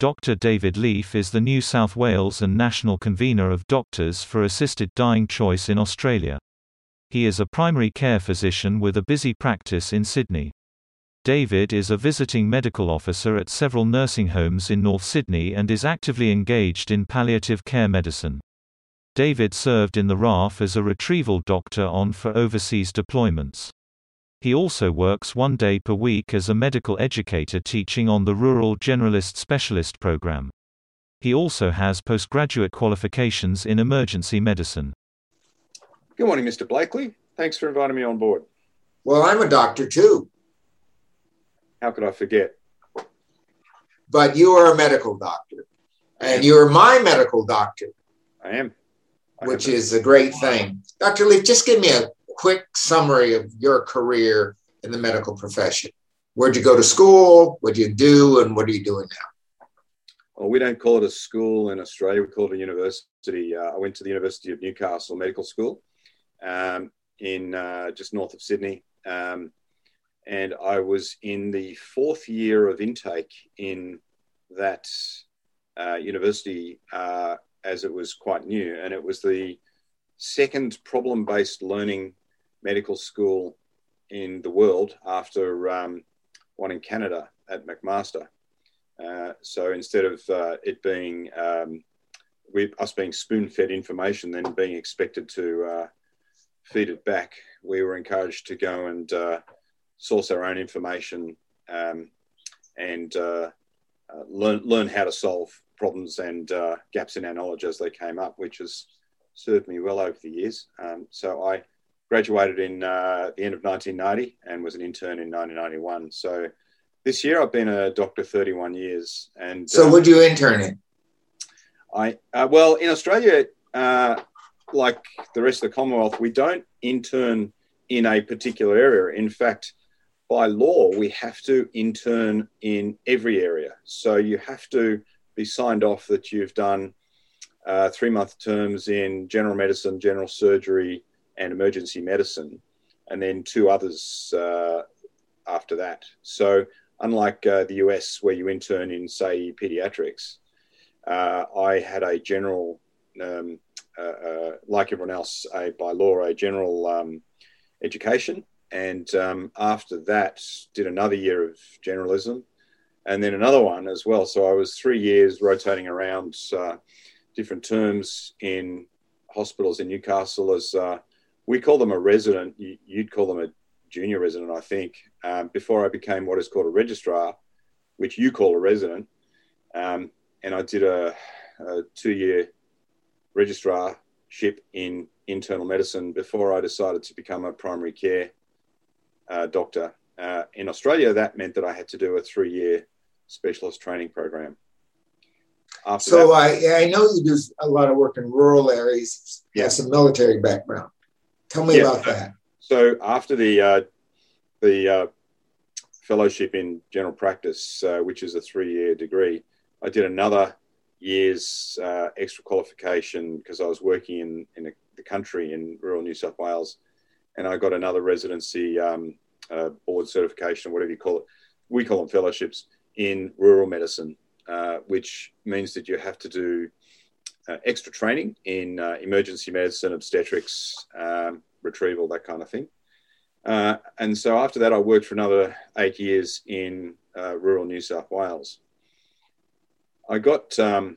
Dr. David Leaf is the New South Wales and national convener of Doctors for Assisted Dying Choice in Australia. He is a primary care physician with a busy practice in Sydney. David is a visiting medical officer at several nursing homes in North Sydney and is actively engaged in palliative care medicine. David served in the RAAF as a retrieval doctor on for overseas deployments. He also works one day per week as a medical educator teaching on the Rural Generalist Specialist program. He also has postgraduate qualifications in emergency medicine. Good morning, Mr. Blakely. Thanks for inviting me on board. Well, I'm a doctor too. How could I forget? But you are a medical doctor, and you're my medical doctor. I am. I which is a great thing. Dr. Leaf, just give me a quick summary of your career in the medical profession. Where'd you go to school? What do you do? And what are you doing now? Well, we don't call it a school in Australia. We call it a university. Uh, I went to the University of Newcastle Medical School um, in uh, just north of Sydney. Um, and I was in the fourth year of intake in that uh, university uh, as it was quite new. And it was the second problem based learning medical school in the world after um, one in Canada at McMaster. Uh, so instead of uh, it being um, we, us being spoon fed information, then being expected to uh, feed it back, we were encouraged to go and uh, source our own information um, and uh, uh, learn learn how to solve problems and gaps in our knowledge as they came up, which has served me well over the years. Um, so I graduated in uh, the end of 1990 and was an intern in 1991. So this year I've been a doctor 31 years. And so, um, would you intern in? I uh, well in Australia, uh, like the rest of the Commonwealth, we don't intern in a particular area. In fact, by law, we have to intern in every area. So you have to be signed off that you've done uh, three month terms in general medicine, general surgery, and emergency medicine, and then two others uh, after that. So, unlike uh, the US, where you intern in, say, pediatrics, uh, I had a general, um, uh, uh, like everyone else, a, by law, a general um, education. And um, after that, did another year of generalism and then another one as well. So I was three years rotating around uh, different terms in hospitals in Newcastle as uh, we call them a resident. You'd call them a junior resident, I think. Um, before I became what is called a registrar, which you call a resident, um, and I did a, a two-year registrarship in internal medicine before I decided to become a primary care uh, doctor. Uh, in Australia, that meant that I had to do a three-year specialist training program. After so that, I, I know you do a lot of work in rural areas. You yeah. have some military background. Tell me yeah. about that. So after the uh, the uh, fellowship in general practice, uh, which is a three year degree, I did another year's uh, extra qualification because I was working in in a, the country in rural New South Wales, and I got another residency um, uh, board certification, whatever you call it. We call them fellowships in rural medicine, uh, which means that you have to do extra training in uh, emergency medicine, obstetrics, um, retrieval, that kind of thing. Uh, and so after that, I worked for another eight years in uh, rural New South Wales. I got um,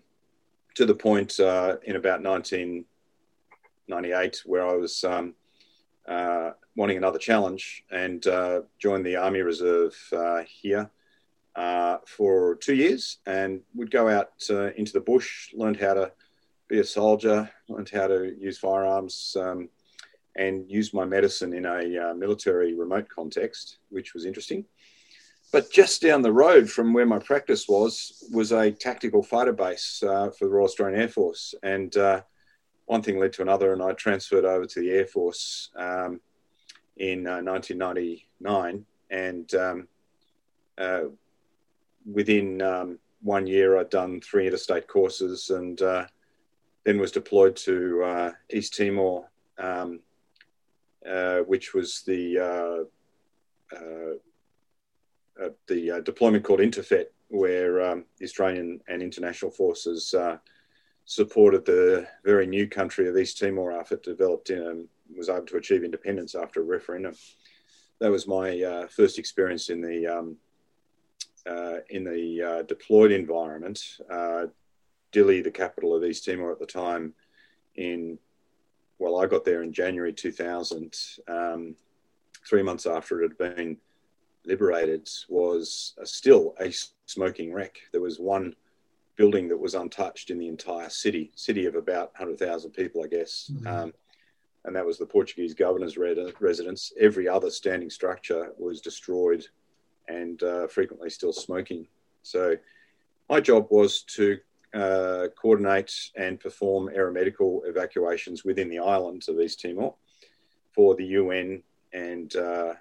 to the point uh, in about 1998 where I was um, wanting another challenge and joined the Army Reserve here. Uh, for two years and would go out uh, into the bush, learned how to be a soldier, learned how to use firearms, um, and use my medicine in a uh, military remote context, which was interesting. But just down the road from where my practice was, was a tactical fighter base uh, for the Royal Australian Air Force. And uh, one thing led to another, and I transferred over to the Air Force um, in 1999. Uh, and um, uh, within um, one year, I'd done three interstate courses and then was deployed to uh, East Timor, um, uh, which was the uh, uh, uh the deployment called Interfet, where um, the Australian and international forces supported the very new country of East Timor after it developed in, um, was able to achieve independence after a referendum. That was my first experience in the um, in the deployed environment. Dili, the capital of East Timor at the time, in well, I got there in January 2000. Um, three months after it had been liberated, was still a smoking wreck. There was one building that was untouched in the entire city, city of about 100,000 people, I guess. Mm-hmm. Um, and that was the Portuguese governor's residence. Every other standing structure was destroyed and uh, frequently still smoking. So my job was to uh, coordinate and perform aeromedical evacuations within the islands of East Timor for the UN and uh,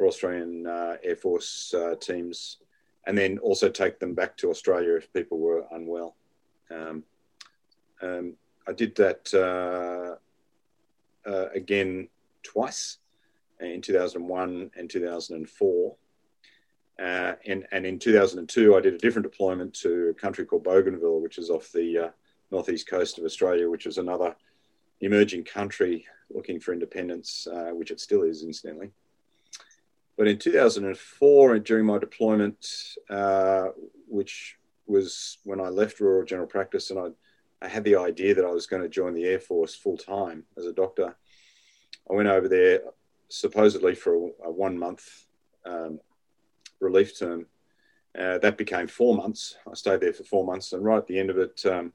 Australian uh, Air Force uh, teams, and then also take them back to Australia if people were unwell. Um, um, I did that uh, uh, again twice in 2001 and 2004. Uh, and, and in 2002, I did a different deployment to a country called Bougainville, which is off the uh, northeast coast of Australia, which is another emerging country looking for independence, uh, which it still is, incidentally. But in 2004, during my deployment, uh, which was when I left rural general practice, and I, I had the idea that I was going to join the Air Force full time as a doctor. I went over there supposedly for a, a one month um, relief term. Uh, that became four months. I stayed there for four months, and right at the end of it, um,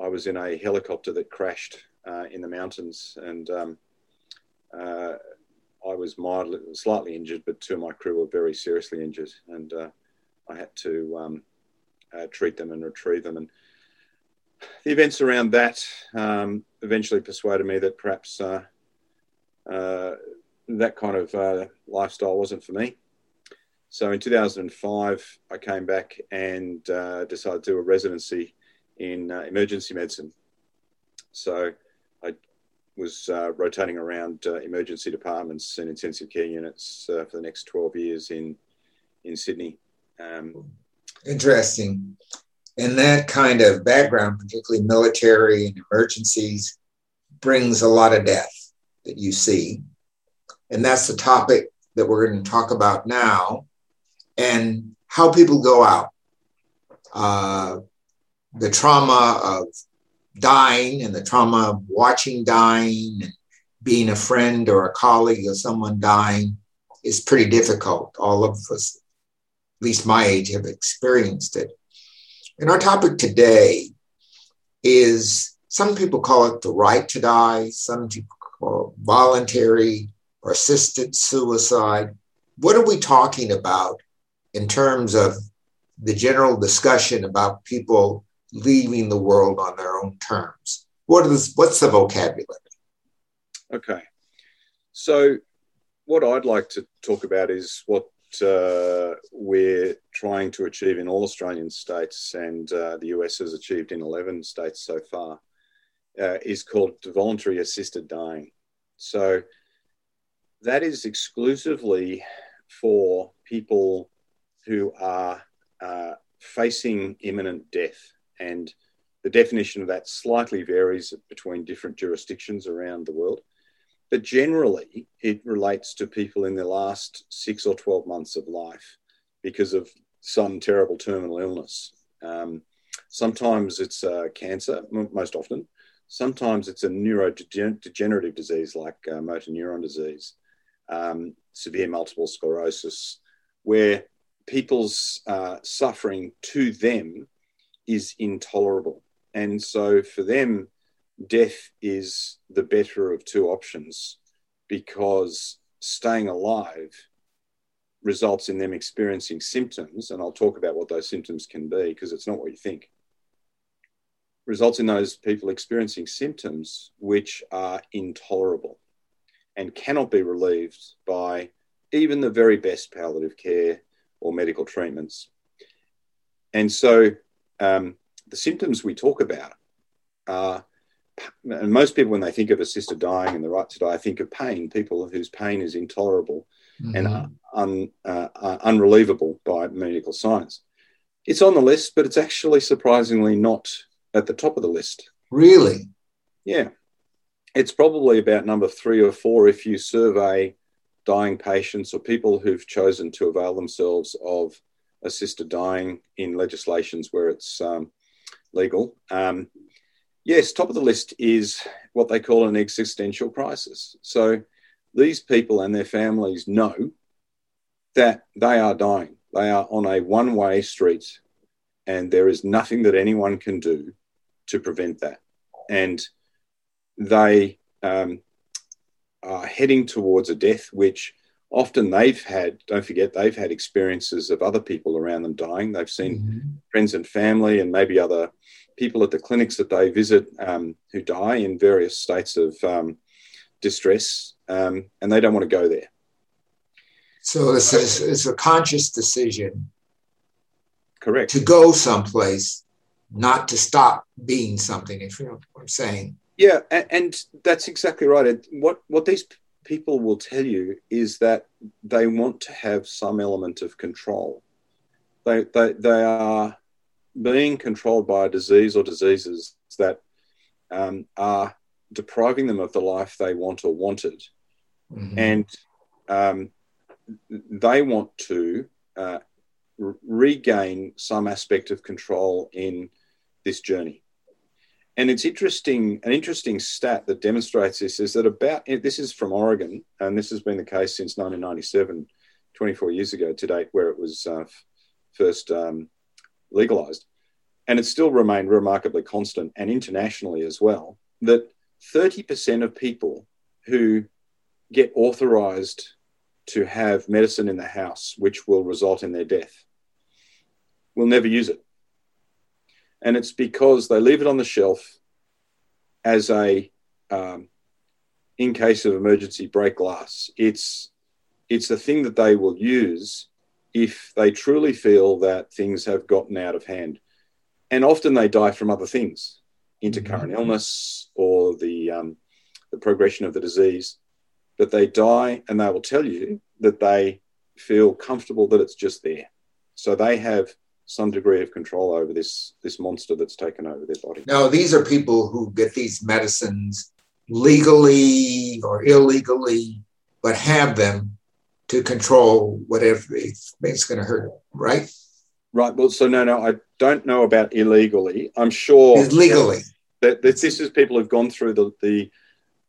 I was in a helicopter that crashed uh, in the mountains, and um, uh, I was mildly, slightly injured, but two of my crew were very seriously injured, and uh, I had to um, uh, treat them and retrieve them. And the events around that um, eventually persuaded me that perhaps uh, that kind of lifestyle wasn't for me. So in 2005, I came back and uh, decided to do a residency in uh, emergency medicine. So I was uh, rotating around uh, emergency departments and intensive care units uh, for the next 12 years in, in Sydney. Um, Interesting. And that kind of background, particularly military and emergencies, brings a lot of death that you see. And that's the topic that we're going to talk about now and how people go out. Uh, the trauma of dying and the trauma of watching dying and being a friend or a colleague of someone dying is pretty difficult. All of us, at least my age, have experienced it. And our topic today is some people call it the right to die, some people call it voluntary or assisted suicide. What are we talking about in terms of the general discussion about people leaving the world on their own terms? What is what's the vocabulary? Okay, so what I'd like to talk about is what uh, we're trying to achieve in all Australian states, and uh, the US has achieved in 11 states so far, uh, is called voluntary assisted dying. So that is exclusively for people who are uh, facing imminent death. And the definition of that slightly varies between different jurisdictions around the world. But generally, it relates to people in their last six or 12 months of life because of some terrible terminal illness. Um, sometimes it's uh, cancer, most often. Sometimes it's a neurodegenerative disease like uh, motor neuron disease, um, severe multiple sclerosis, where people's uh, suffering to them is intolerable. And so for them, death is the better of two options because staying alive results in them experiencing symptoms. And I'll talk about what those symptoms can be because it's not what you think. Results in those people experiencing symptoms which are intolerable and cannot be relieved by even the very best palliative care or medical treatments. And so um, the symptoms we talk about are, and most people, when they think of assisted dying and the right to die, think of pain, people whose pain is intolerable. mm-hmm. and un, uh, unrelievable by medical science. It's on the list, but it's actually surprisingly not at the top of the list. Really? Yeah. It's probably about number three or four if you survey dying patients or people who've chosen to avail themselves of assisted dying in legislations where it's um, legal. Um, yes, top of the list is what they call an existential crisis. So these people and their families know that they are dying. They are on a one way street, and there is nothing that anyone can do to prevent that. And they um, are heading towards a death which often they've had, don't forget, they've had experiences of other people around them dying. They've seen mm-hmm. friends and family and maybe other people at the clinics that they visit um, who die in various states of um, distress, um, and they don't want to go there. So it's a, it's a conscious decision. Correct. To go someplace, not to stop being something, if you know what I'm saying. Yeah, and, and that's exactly right. What what these people will tell you is that they want to have some element of control. They, they, they are being controlled by a disease or diseases that um, are depriving them of the life they want or wanted. Mm-hmm. And um, they want to uh, regain some aspect of control in this journey. And it's interesting, an interesting stat that demonstrates this is that about, this is from Oregon, and this has been the case since 1997, 24 years ago to date, where it was uh, first um, legalized. And it's still remained remarkably constant and internationally as well, that 30% of people who get authorized to have medicine in the house, which will result in their death, will never use it and it's because they leave it on the shelf as a um, in case of emergency break glass. It's it's a thing that they will use if they truly feel that things have gotten out of hand, and often they die from other things, intercurrent mm-hmm. illness or the um, the progression of the disease. But they die, and they will tell you that they feel comfortable that it's just there. So they have some degree of control over this this monster that's taken over their body. Now, these are people who get these medicines legally or illegally, but have them to control whatever it's going to hurt, right? Right. Well, so no, no, I don't know about illegally. I'm sure it's legally that, that this is people who've gone through the the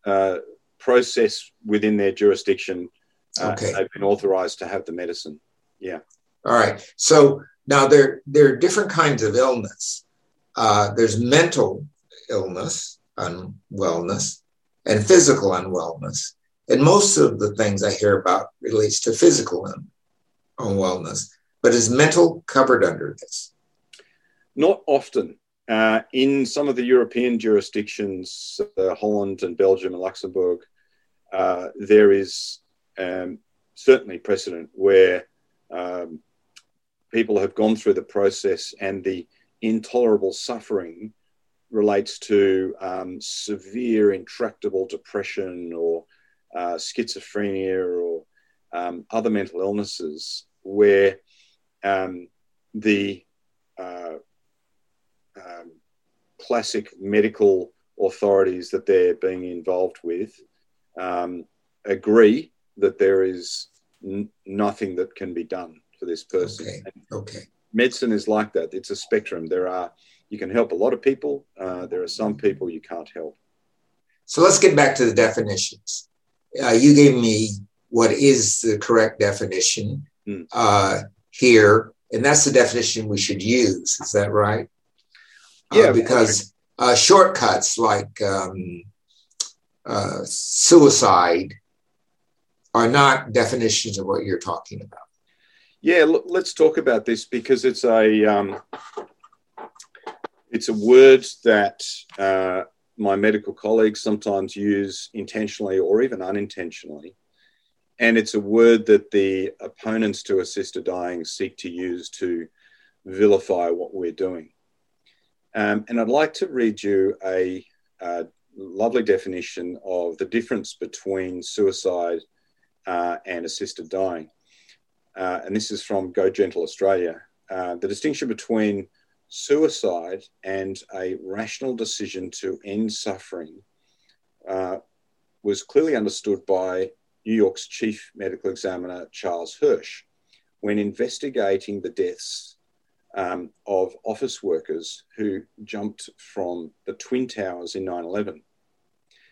uh, process within their jurisdiction. Uh, okay. They've been authorized to have the medicine. Yeah. All right. So now, there, there are different kinds of illness. Uh, there's mental illness, unwellness, and physical unwellness. And most of the things I hear about relates to physical unwellness. But is mental covered under this? Not often. Uh, in some of the European jurisdictions, uh, Holland and Belgium and Luxembourg, uh, there is um, certainly precedent where um, people have gone through the process and the intolerable suffering relates to um, severe, intractable depression or uh, schizophrenia or um, other mental illnesses where um, the uh, um, classic medical authorities that they're being involved with um, agree that there is n- nothing that can be done for this person. Okay. okay. Medicine is like that. It's a spectrum. There are you can help a lot of people. Uh, there are some people you can't help. So let's get back to the definitions. Uh, you gave me what is the correct definition mm. uh, here, and that's the definition we should use. Is that right? Uh, yeah, because uh, shortcuts like um, uh, suicide are not definitions of what you're talking about. Yeah, let's talk about this because it's a um, it's a word that uh, my medical colleagues sometimes use intentionally or even unintentionally, and it's a word that the opponents to assisted dying seek to use to vilify what we're doing. Um, and I'd like to read you a, a lovely definition of the difference between suicide uh, and assisted dying. Uh, and this is from Go Gentle Australia. Uh, the distinction between suicide and a rational decision to end suffering uh, was clearly understood by New York's chief medical examiner, Charles Hirsch, when investigating the deaths um, of office workers who jumped from the Twin Towers in 9 11.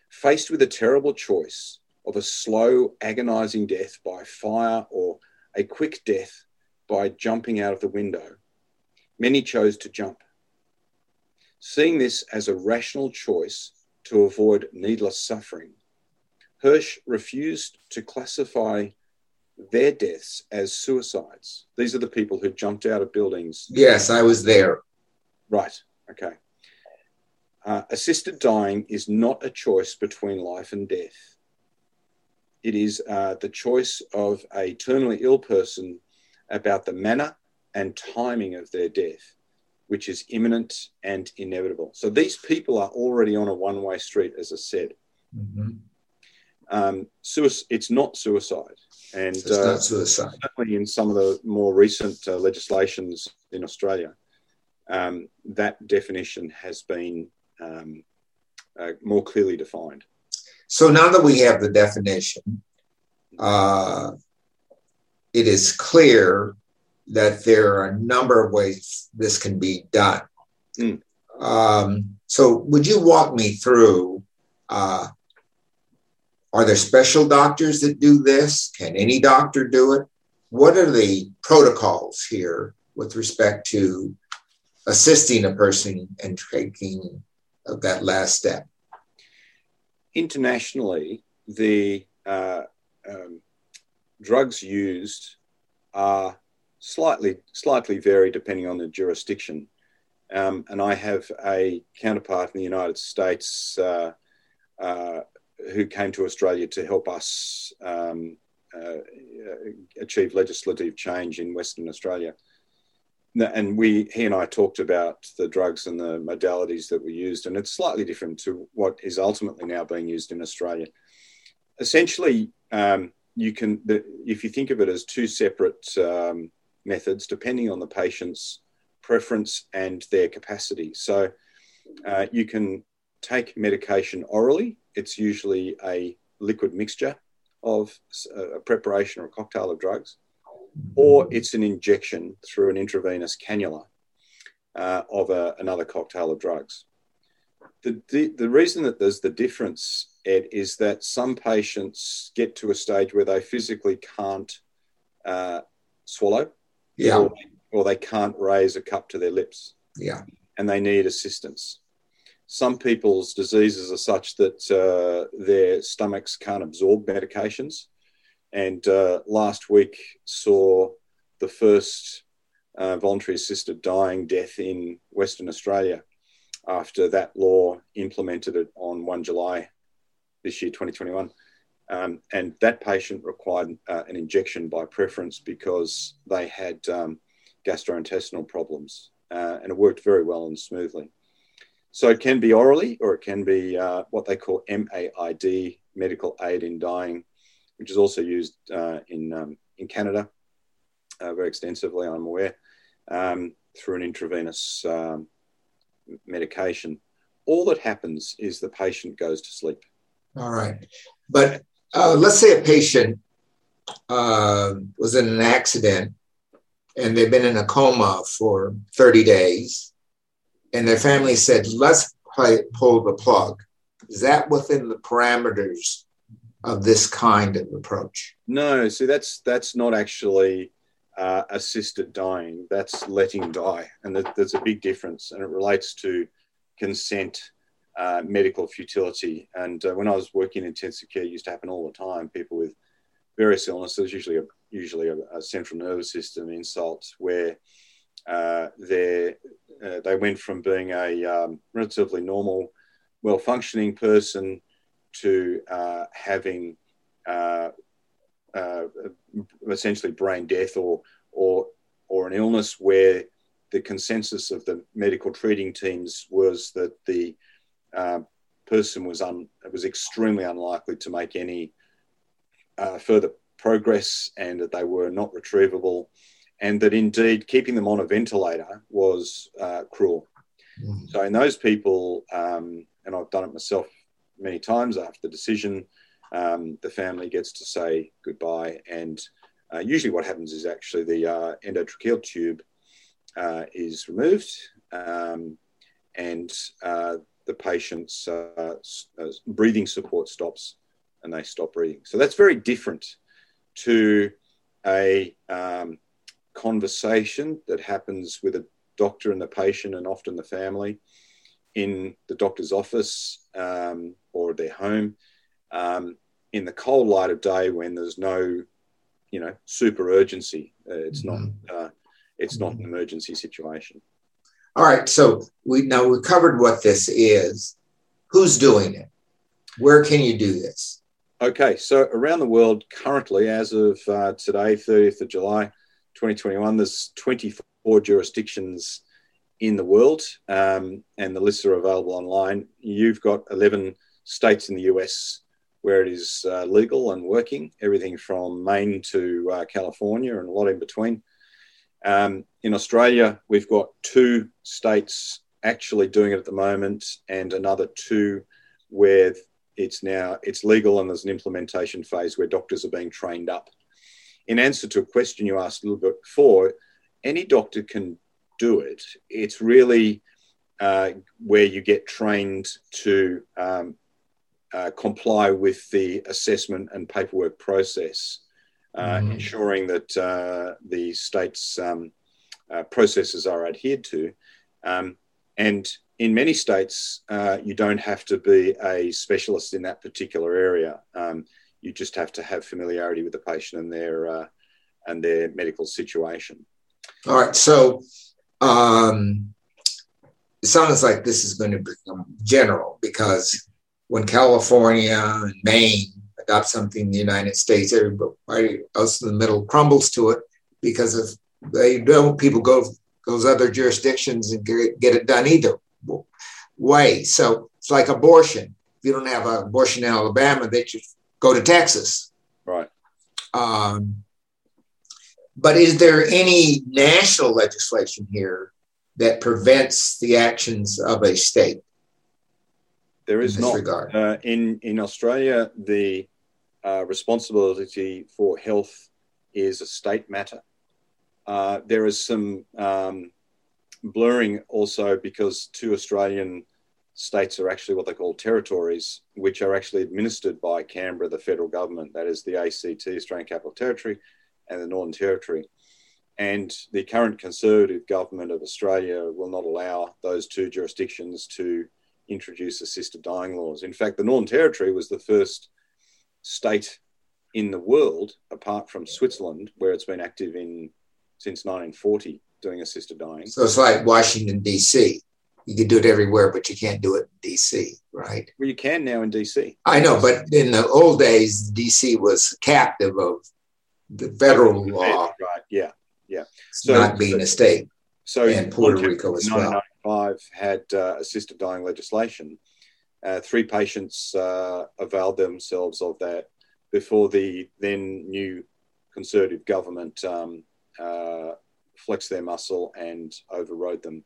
Faced with a terrible choice of a slow, agonizing death by fire or a quick death by jumping out of the window, many chose to jump. Seeing this as a rational choice to avoid needless suffering, Hirsch refused to classify their deaths as suicides. These are the people who jumped out of buildings. Yes, I was there. Right. Okay. Uh, assisted dying is not a choice between life and death. It is uh, the choice of a terminally ill person about the manner and timing of their death, which is imminent and inevitable. So these people are already on a one way street, as I said. Mm-hmm. Um, it's not suicide. And it's uh, not suicide. Certainly in some of the more recent uh, legislations in Australia, um, that definition has been um, uh, more clearly defined. So now that we have the definition, uh, it is clear that there are a number of ways this can be done. Mm. Um, so, would you walk me through? Uh, are there special doctors that do this? Can any doctor do it? What are the protocols here with respect to assisting a person and taking that last step? Internationally, the uh, um, drugs used are slightly slightly vary depending on the jurisdiction. Um, and I have a counterpart in the United States uh, uh, who came to Australia to help us um, uh, achieve legislative change in Western Australia. And we, he and I talked about the drugs and the modalities that were used, and it's slightly different to what is ultimately now being used in Australia. Essentially, um, you can, if you think of it as two separate um, methods, depending on the patient's preference and their capacity. So uh, you can take medication orally. It's usually a liquid mixture of a preparation or a cocktail of drugs, or it's an injection through an intravenous cannula uh, of a, another cocktail of drugs. The, the, the reason that there's the difference Ed, is that some patients get to a stage where they physically can't uh, swallow, yeah, or, or, they can't raise a cup to their lips, yeah, and they need assistance. Some people's diseases are such that uh, their stomachs can't absorb medications, and uh, last week saw the first uh, voluntary assisted dying death in Western Australia after that law implemented it on 1 July this year, 2021. Um, and that patient required uh, an injection by preference because they had um, gastrointestinal problems, uh, and it worked very well and smoothly. So it can be orally, or it can be uh, what they call MAID, medical aid in dying, which is also used uh, in um, in Canada uh, very extensively. I'm aware um, through an intravenous um, medication. All that happens is the patient goes to sleep. All right. But uh, let's say a patient uh, was in an accident and they've been in a coma for 30 days, and their family said, let's pull the plug. Is that within the parameters of this kind of approach? No, see, that's that's not actually uh, assisted dying. That's letting die, and there's a big difference, and it relates to consent uh, medical futility. And uh, when I was working in intensive care, it used to happen all the time. People with various illnesses, usually a, usually a, a central nervous system insult, where uh, they uh, they went from being a um, relatively normal, well functioning person to uh, having uh, essentially brain death or or or an illness where the consensus of the medical treating teams was that the uh, person was un, was extremely unlikely to make any uh, further progress and that they were not retrievable, and that indeed keeping them on a ventilator was uh, cruel. Mm. So, in those people, um, and I've done it myself many times after the decision, um, the family gets to say goodbye. And uh, usually, what happens is actually the uh, endotracheal tube uh, is removed um, and uh, the patient's uh, uh, breathing support stops and they stop breathing. So that's very different to a um, conversation that happens with a doctor and the patient and often the family in the doctor's office um, or their home um, in the cold light of day when there's no you know super urgency uh, it's mm-hmm. not uh, it's not an emergency situation. All right so we now we covered what this is. Who's doing it? Where can you do this? Okay so around the world currently as of uh, today 30th of july 2021 there's 24 jurisdictions in the world, um, and the lists are available online. You've got 11 states in the US where it is uh, legal and working, everything from Maine to uh, California and a lot in between. Um, in Australia, we've got two states actually doing it at the moment, and another two where it's now it's legal and there's an implementation phase where doctors are being trained up. In answer to a question you asked a little bit before, any doctor can do it. It's really uh, where you get trained to um, uh, comply with the assessment and paperwork process, uh, mm. ensuring that uh, the state's um, uh, processes are adhered to. Um, and in many states, uh, you don't have to be a specialist in that particular area. Um, you just have to have familiarity with the patient and their and their medical situation. All right. So um, it sounds like this is going to become general because when California and Maine adopt something in the United States, everybody else in the middle crumbles to it because if they don't, people go those other jurisdictions and get, get it done either way. So it's like abortion. If you don't have an abortion in Alabama, they just go to Texas. Right. Um, but is there any national legislation here that prevents the actions of a state? There is in not. Uh, in in Australia, the uh, responsibility for health is a state matter. Uh, there is some um, blurring also because two Australian states are actually what they call territories, which are actually administered by Canberra, the federal government. That is the ACT, Australian Capital Territory, and the Northern Territory. And the current Conservative government of Australia will not allow those two jurisdictions to introduce assisted dying laws. In fact, the Northern Territory was the first state in the world, apart from Switzerland, where it's been active in since 1940 doing assisted dying. So it's like Washington, D.C. You can do it everywhere, but you can't do it in D.C., right? Well, you can now in D.C. I know, but in the old days, D.C. was captive of the federal law. Right. Yeah. Yeah. So not being so, a state. So and Puerto Rico as well. 1995 had uh, assisted dying legislation. Uh, three patients uh, availed themselves of that before the then new conservative government um, uh, flexed their muscle and overrode them,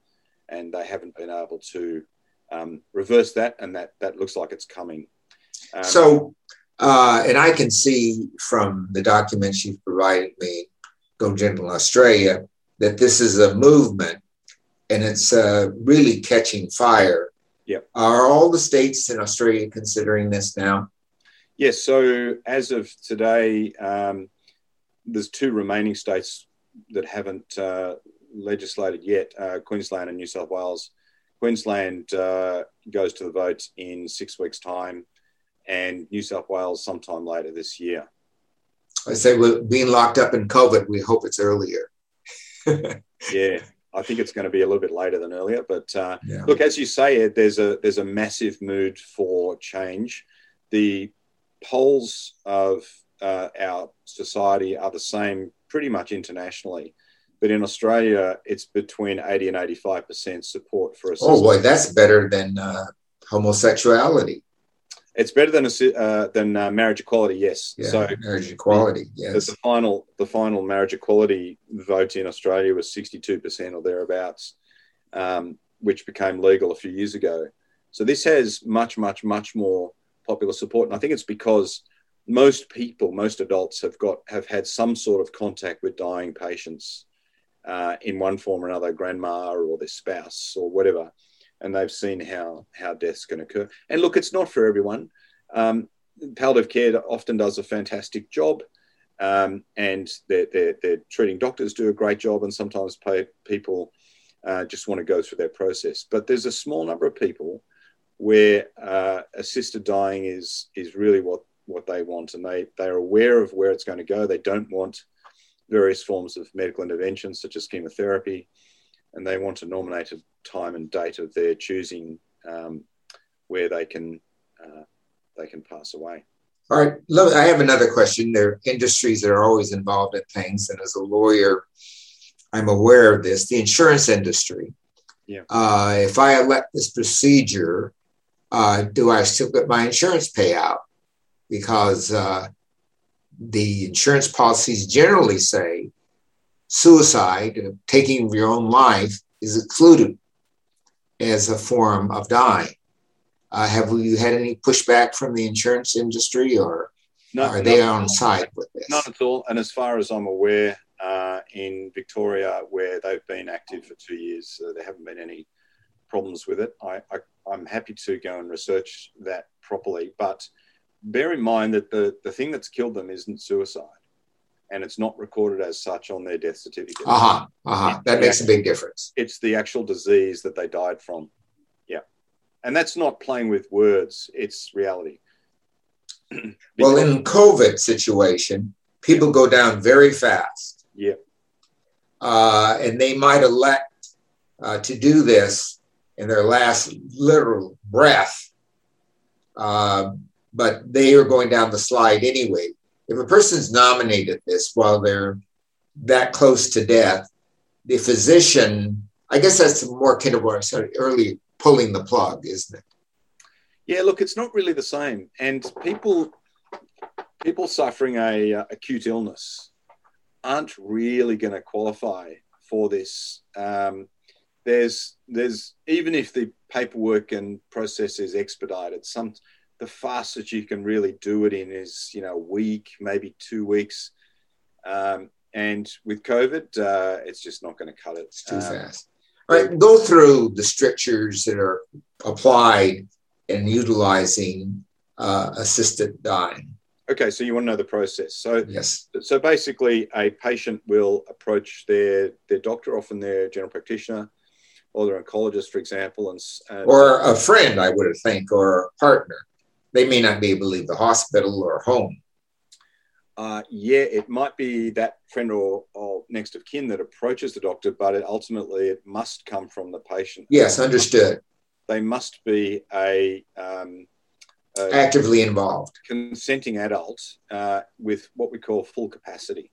and they haven't been able to um, reverse that, and that that looks like it's coming. Um, so uh, and I can see from the documents you've provided me, Go Gentle Australia, that this is a movement and it's uh, really catching fire. Yep. Are all the states in Australia considering this now? Yes. So as of today, um, there's two remaining states that haven't uh, legislated yet uh, Queensland and New South Wales. Queensland uh, goes to the vote in six weeks' time and New South Wales sometime later this year. I say we're being locked up in COVID. We hope it's earlier. yeah, I think it's going to be a little bit later than earlier. But uh, yeah. look, as you say, Ed, there's a there's a massive mood for change. The polls of uh, our society are the same pretty much internationally. But in Australia, it's between 80 and 85% support for a Oh, boy, that's better than uh, homosexuality. It's better than a, uh, than uh, marriage equality, yes. Yeah, so marriage equality, yes. The, final the final marriage equality vote in Australia was sixty two percent or thereabouts, um, which became legal a few years ago. So this has much, much, much more popular support, and I think it's because most people, most adults, have got have had some sort of contact with dying patients uh, in one form or another, grandma or their spouse or whatever, and they've seen how how deaths can occur. And look, it's not for everyone. Um, palliative care often does a fantastic job, um, and their, their, treating doctors do a great job, and sometimes pay, people uh, just want to go through that process. But there's a small number of people where uh, assisted dying is is really what what they want, and they they are aware of where it's going to go. They don't want various forms of medical intervention such as chemotherapy, and they want to nominate a nominated time and date of their choosing um, where they can uh, they can pass away. All right, I have another question. There are industries that are always involved in things, and as a lawyer, I'm aware of this. The insurance industry. Yeah. Uh, if I elect this procedure, uh, do I still get my insurance payout? because uh, the insurance policies generally say suicide, taking your own life, is excluded as a form of dying. Uh, have you had any pushback from the insurance industry, or are they on side with this? Not at all. And as far as I'm aware, uh, in Victoria, where they've been active for two years, uh, there haven't been any problems with it. I, I, I'm happy to go and research that properly, but bear in mind that the, the thing that's killed them isn't suicide and it's not recorded as such on their death certificate. Uh-huh. Uh-huh. That makes a big difference. It's the actual disease that they died from. Yeah. And that's not playing with words, it's reality. well, in COVID situation, people go down very fast. Yeah. Uh, and they might elect uh, to do this in their last literal breath. Uh, but they are going down the slide anyway. If a person's nominated this while they're that close to death, the physician, I guess that's more kind of what I said early, pulling the plug, isn't it? Yeah, look, it's not really the same. And people, people suffering a uh, acute illness aren't really going to qualify for this. Um, there's, there's even if the paperwork and process is expedited, some the fastest you can really do it in is you know a week, maybe two weeks. Um, and with COVID, uh, it's just not going to cut it. It's too um, fast. All right, go through the strictures that are applied in utilizing uh, assisted dying. Okay, so you want to know the process. So yes. So basically, a patient will approach their their doctor, often their general practitioner, or their oncologist, for example, and, and or a friend, I would think, or a partner they may not be able to leave the hospital or home. Uh, yeah, it might be that friend or, or, next of kin that approaches the doctor, but it, ultimately it must come from the patient. Yes, understood. They must be a, um, a actively involved, consenting adult uh, with what we call full capacity,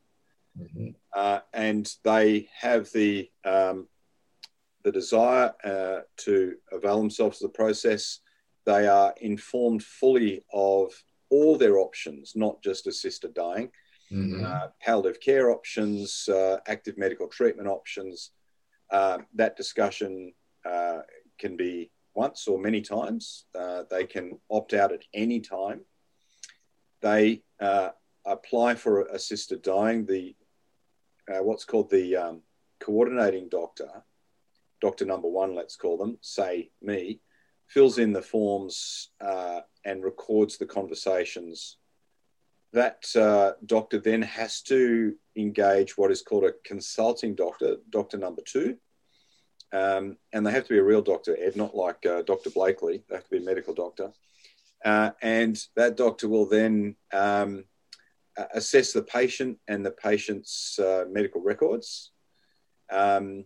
mm-hmm. uh, and they have the um, the desire uh, to avail themselves of the process they are informed fully of all their options, not just assisted dying, mm-hmm. uh, palliative care options, uh, active medical treatment options. Uh, that discussion uh, can be once or many times. Uh, they can opt out at any time. They uh, apply for assisted dying. The what's called the um, coordinating doctor, doctor number one, let's call them, say me, fills in the forms uh, and records the conversations. That uh, doctor then has to engage what is called a consulting doctor, doctor number two. Um, and they have to be a real doctor, Ed, not like uh, Dr. Blakely. They have to be a medical doctor. Uh, and that doctor will then um, assess the patient and the patient's uh, medical records um,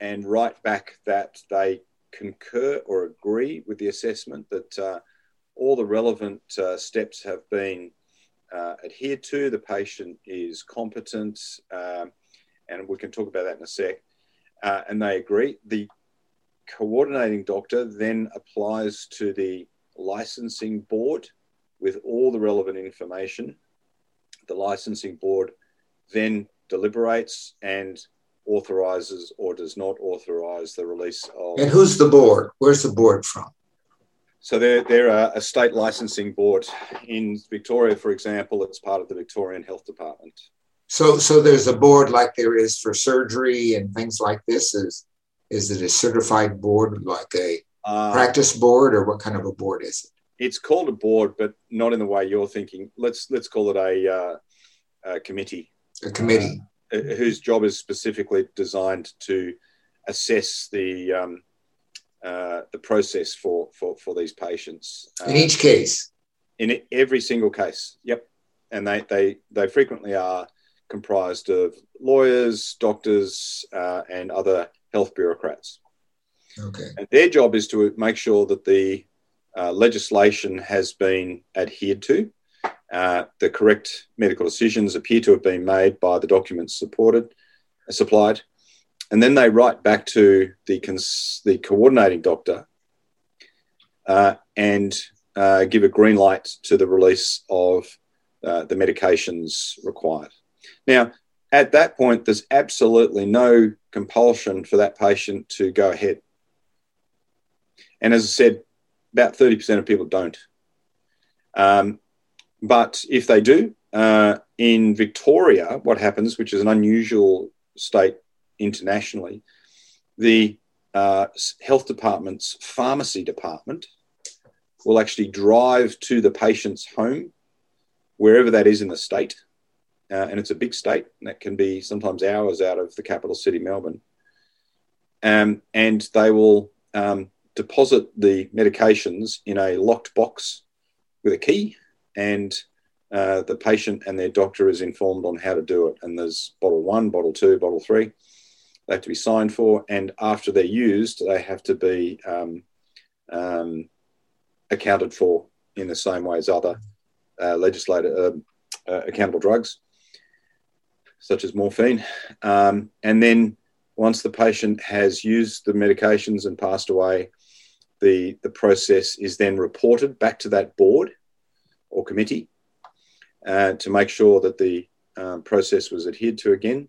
and write back that they concur or agree with the assessment that uh, all the relevant uh, steps have been uh, adhered to, the patient is competent, um, and we can talk about that in a sec, uh, and they agree. The coordinating doctor then applies to the licensing board with all the relevant information. The licensing board then deliberates and authorizes or does not authorize the release of. And who's the board? Where's the board from? So they're, they're a, a, state licensing board. In Victoria, for example, it's part of the Victorian Health Department. So, so there's a board like there is for surgery and things like this. Is is it a certified board, like a uh, practice board, or what kind of a board is it? It's called a board, but not in the way you're thinking. Let's let's call it a, uh, a committee. A committee uh, whose job is specifically designed to assess the um, uh, the process for, for, for these patients. In each case? In every single case, yep. And they, they, they frequently are comprised of lawyers, doctors, uh, and other health bureaucrats. Okay. And their job is to make sure that the uh, legislation has been adhered to. Uh, the correct medical decisions appear to have been made by the documents supported, supplied, and then they write back to the, cons- the coordinating doctor uh, and uh, give a green light to the release of uh, the medications required. Now, at that point, there's absolutely no compulsion for that patient to go ahead. And as I said, about 30% of people don't. Um, but if they do, uh, in Victoria, what happens, which is an unusual state internationally, the uh, health department's pharmacy department will actually drive to the patient's home, wherever that is in the state. Uh, and it's a big state, and that can be sometimes hours out of the capital city, Melbourne. Um, and they will um, deposit the medications in a locked box with a key, and uh, the patient and their doctor is informed on how to do it. And there's bottle one, bottle two, bottle three they have to be signed for, and after they're used, they have to be um, um, accounted for in the same way as other uh, legislated uh, uh, accountable drugs, such as morphine. Um, and then once the patient has used the medications and passed away, the, the process is then reported back to that board or committee uh, to make sure that the um, process was adhered to again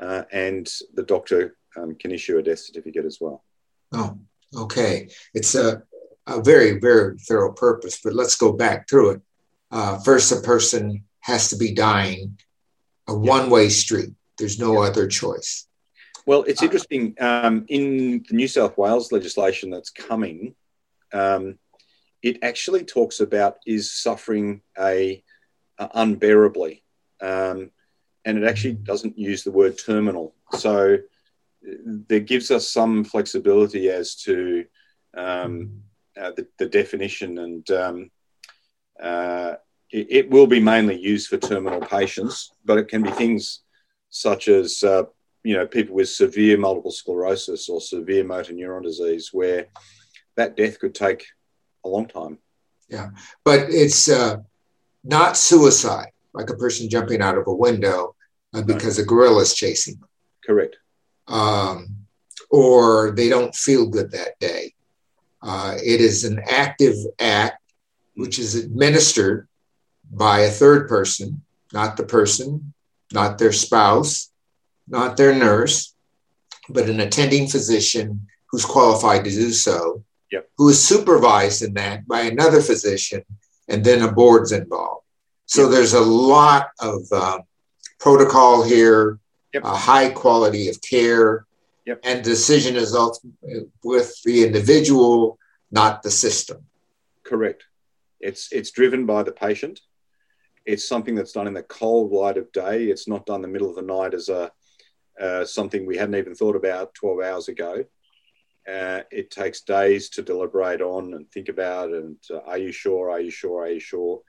uh, and the doctor um, can issue a death certificate as well. Oh, okay. It's a, a very, very thorough purpose, but let's go back through it. Uh, first, a person has to be dying, a one way street. There's no other choice. Well, it's interesting. Um, in the New South Wales legislation that's coming, um, it actually talks about is suffering a, a unbearably. Um, and it actually doesn't use the word terminal. So that gives us some flexibility as to um, uh, the, the, definition, and um, uh, it, it, will be mainly used for terminal patients, but it can be things such as uh, you know people with severe multiple sclerosis or severe motor neuron disease, where that death could take a long time. Yeah, but it's uh, not suicide, like a person jumping out of a window uh, because a gorilla is chasing them. Correct. Um, or they don't feel good that day. Uh, it is an active act which is administered by a third person, not the person, not their spouse, not their nurse, but an attending physician who's qualified to do so, yep. who is supervised in that by another physician, and then a board's involved. So yep. there's a lot of um, protocol here, yep. a high quality of care, and decision is with the individual, not the system. Correct. It's it's driven by the patient. It's something that's done in the cold light of day. It's not done in the middle of the night as a uh, something we hadn't even thought about 12 hours ago. Uh, it takes days to deliberate on and think about. And uh, are you sure? Are you sure? Are you sure?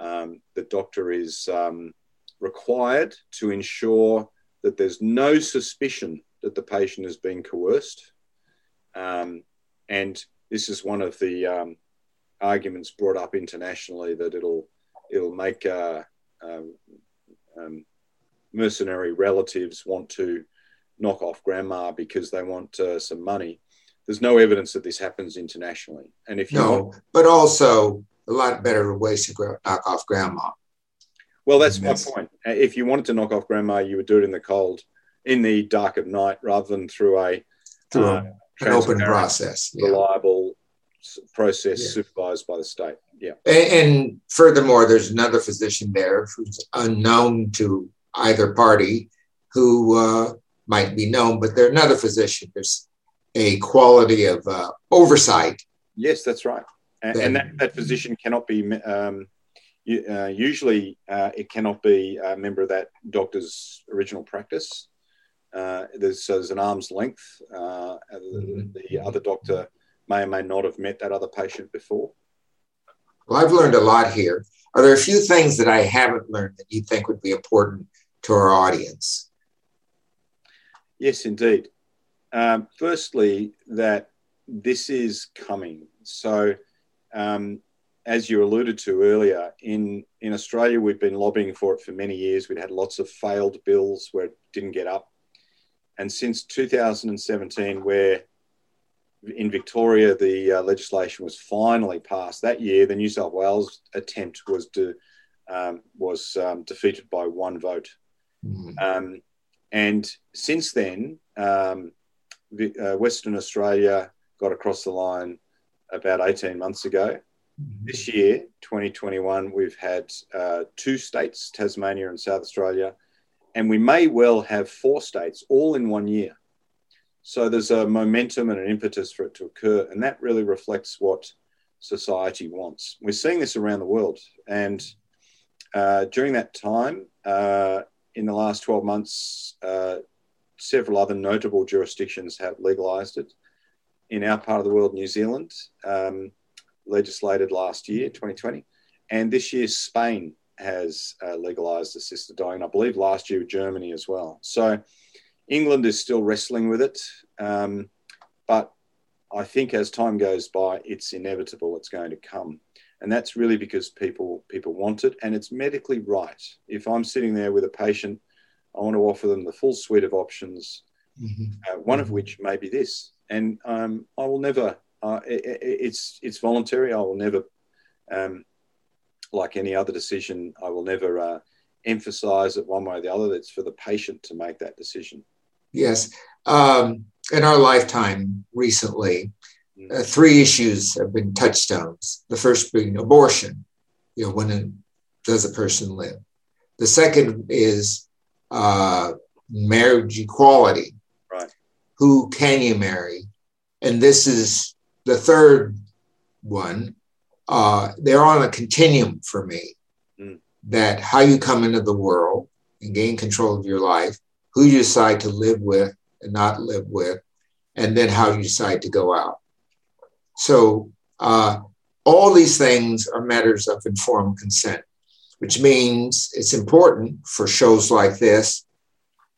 Um, the doctor is um, required to ensure that there's no suspicion that the patient has been coerced. Um, and this is one of the um, arguments brought up internationally that it'll it'll make uh, um, um mercenary relatives want to knock off grandma because they want uh, some money. There's no evidence that this happens internationally. And if you no, want, but also a lot better ways to knock off grandma. Well, that's my point. If you wanted to knock off grandma, you would do it in the cold, in the dark of night, rather than through a through uh, an open process, reliable yeah. process yeah. supervised by the state. Yeah. And, and, furthermore, there's another physician there who's unknown to either party, who uh, might be known, but they're another physician. There's a quality of uh, oversight. Yes, that's right. And, and that, that physician cannot be um, uh, usually uh, it cannot be a member of that doctor's original practice. Uh, there's, there's an arm's length. Uh, the, the, other doctor may or may not have met that other patient before. Well, I've learned a lot here. Are there a few things that I haven't learned that you think would be important to our audience? Yes, indeed. Um, firstly, that this is coming. So, um, as you alluded to earlier, in, in Australia, we've been lobbying for it for many years. We'd had lots of failed bills where it didn't get up. And since 2017, where in Victoria the uh, legislation was finally passed that year, the New South Wales attempt was to, um, was um, defeated by one vote. Mm-hmm. Um, and since then, um, uh, Western Australia got across the line about 18 months ago this year, 2021, we've had uh, two states, Tasmania and South Australia, and we may well have four states all in one year. So there's a momentum and an impetus for it to occur, and that really reflects what society wants. We're seeing this around the world, and uh, during that time, uh, in the last 12 months, uh, several other notable jurisdictions have legalized it. In our part of the world, New Zealand, um, legislated last year, 2020. And this year, Spain has uh, legalized assisted dying. I believe last year, Germany as well. So England is still wrestling with it. Um, but I think as time goes by, it's inevitable it's going to come. And that's really because people people want it and it's medically right. If I'm sitting there with a patient, I want to offer them the full suite of options, mm-hmm. uh, one of which may be this. And um, I will never uh, it, it's it's voluntary. I will never, um, like any other decision, I will never uh, emphasize it one way or the other. It's for the patient to make that decision. Yes. Um, in our lifetime recently, mm. uh, three issues have been touchstones. The first being abortion. You know, when does a person live? The second is uh, marriage equality. Right. Who can you marry? And this is the third one, uh, they're on a continuum for me. Mm. That how you come into the world and gain control of your life, who you decide to live with and not live with, and then how you decide to go out. So uh, all these things are matters of informed consent, which means it's important for shows like this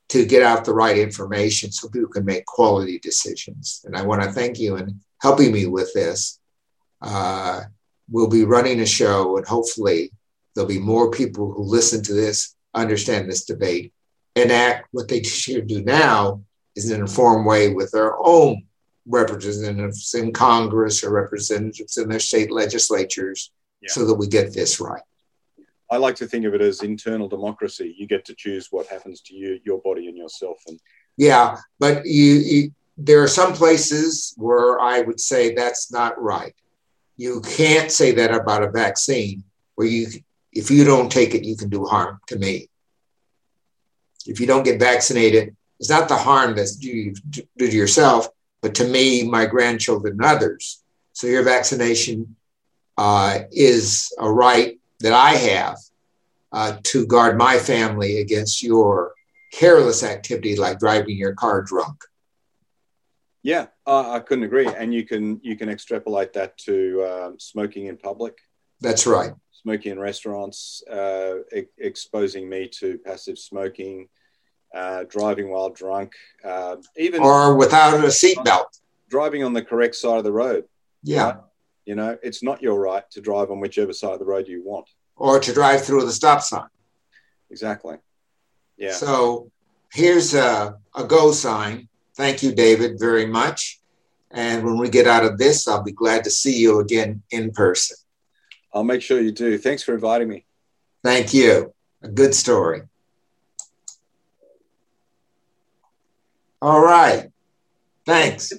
to get out the right information so people can make quality decisions. And I want to thank you and helping me with this. Uh, we'll be running a show, and hopefully, there'll be more people who listen to this, understand this debate, and act what they should do now is in an informed way with their own representatives in Congress or representatives in their state legislatures yeah. so that we get this right. I like to think of it as internal democracy. You get to choose what happens to you, your body, and yourself. And yeah, but you, you there are some places where I would say that's not right. You can't say that about a vaccine where you, if you don't take it, you can do harm to me. If you don't get vaccinated, it's not the harm that's you do to yourself, but to me, my grandchildren, and others. So your vaccination uh, is a right that I have uh, to guard my family against your careless activity like driving your car drunk. Yeah, uh, I couldn't agree. And you can you can extrapolate that to um, smoking in public. That's right. Smoking in restaurants, uh, e- exposing me to passive smoking, uh, driving while drunk, uh, even or without a seatbelt. Driving on the correct side of the road. Yeah. Right? You know, it's not your right to drive on whichever side of the road you want, or to drive through the stop sign. Exactly. Yeah. So here's a, a go sign. Thank you, David, very much. And when we get out of this, I'll be glad to see you again in person. I'll make sure you do. Thanks for inviting me. Thank you. A good story. All right. Thanks.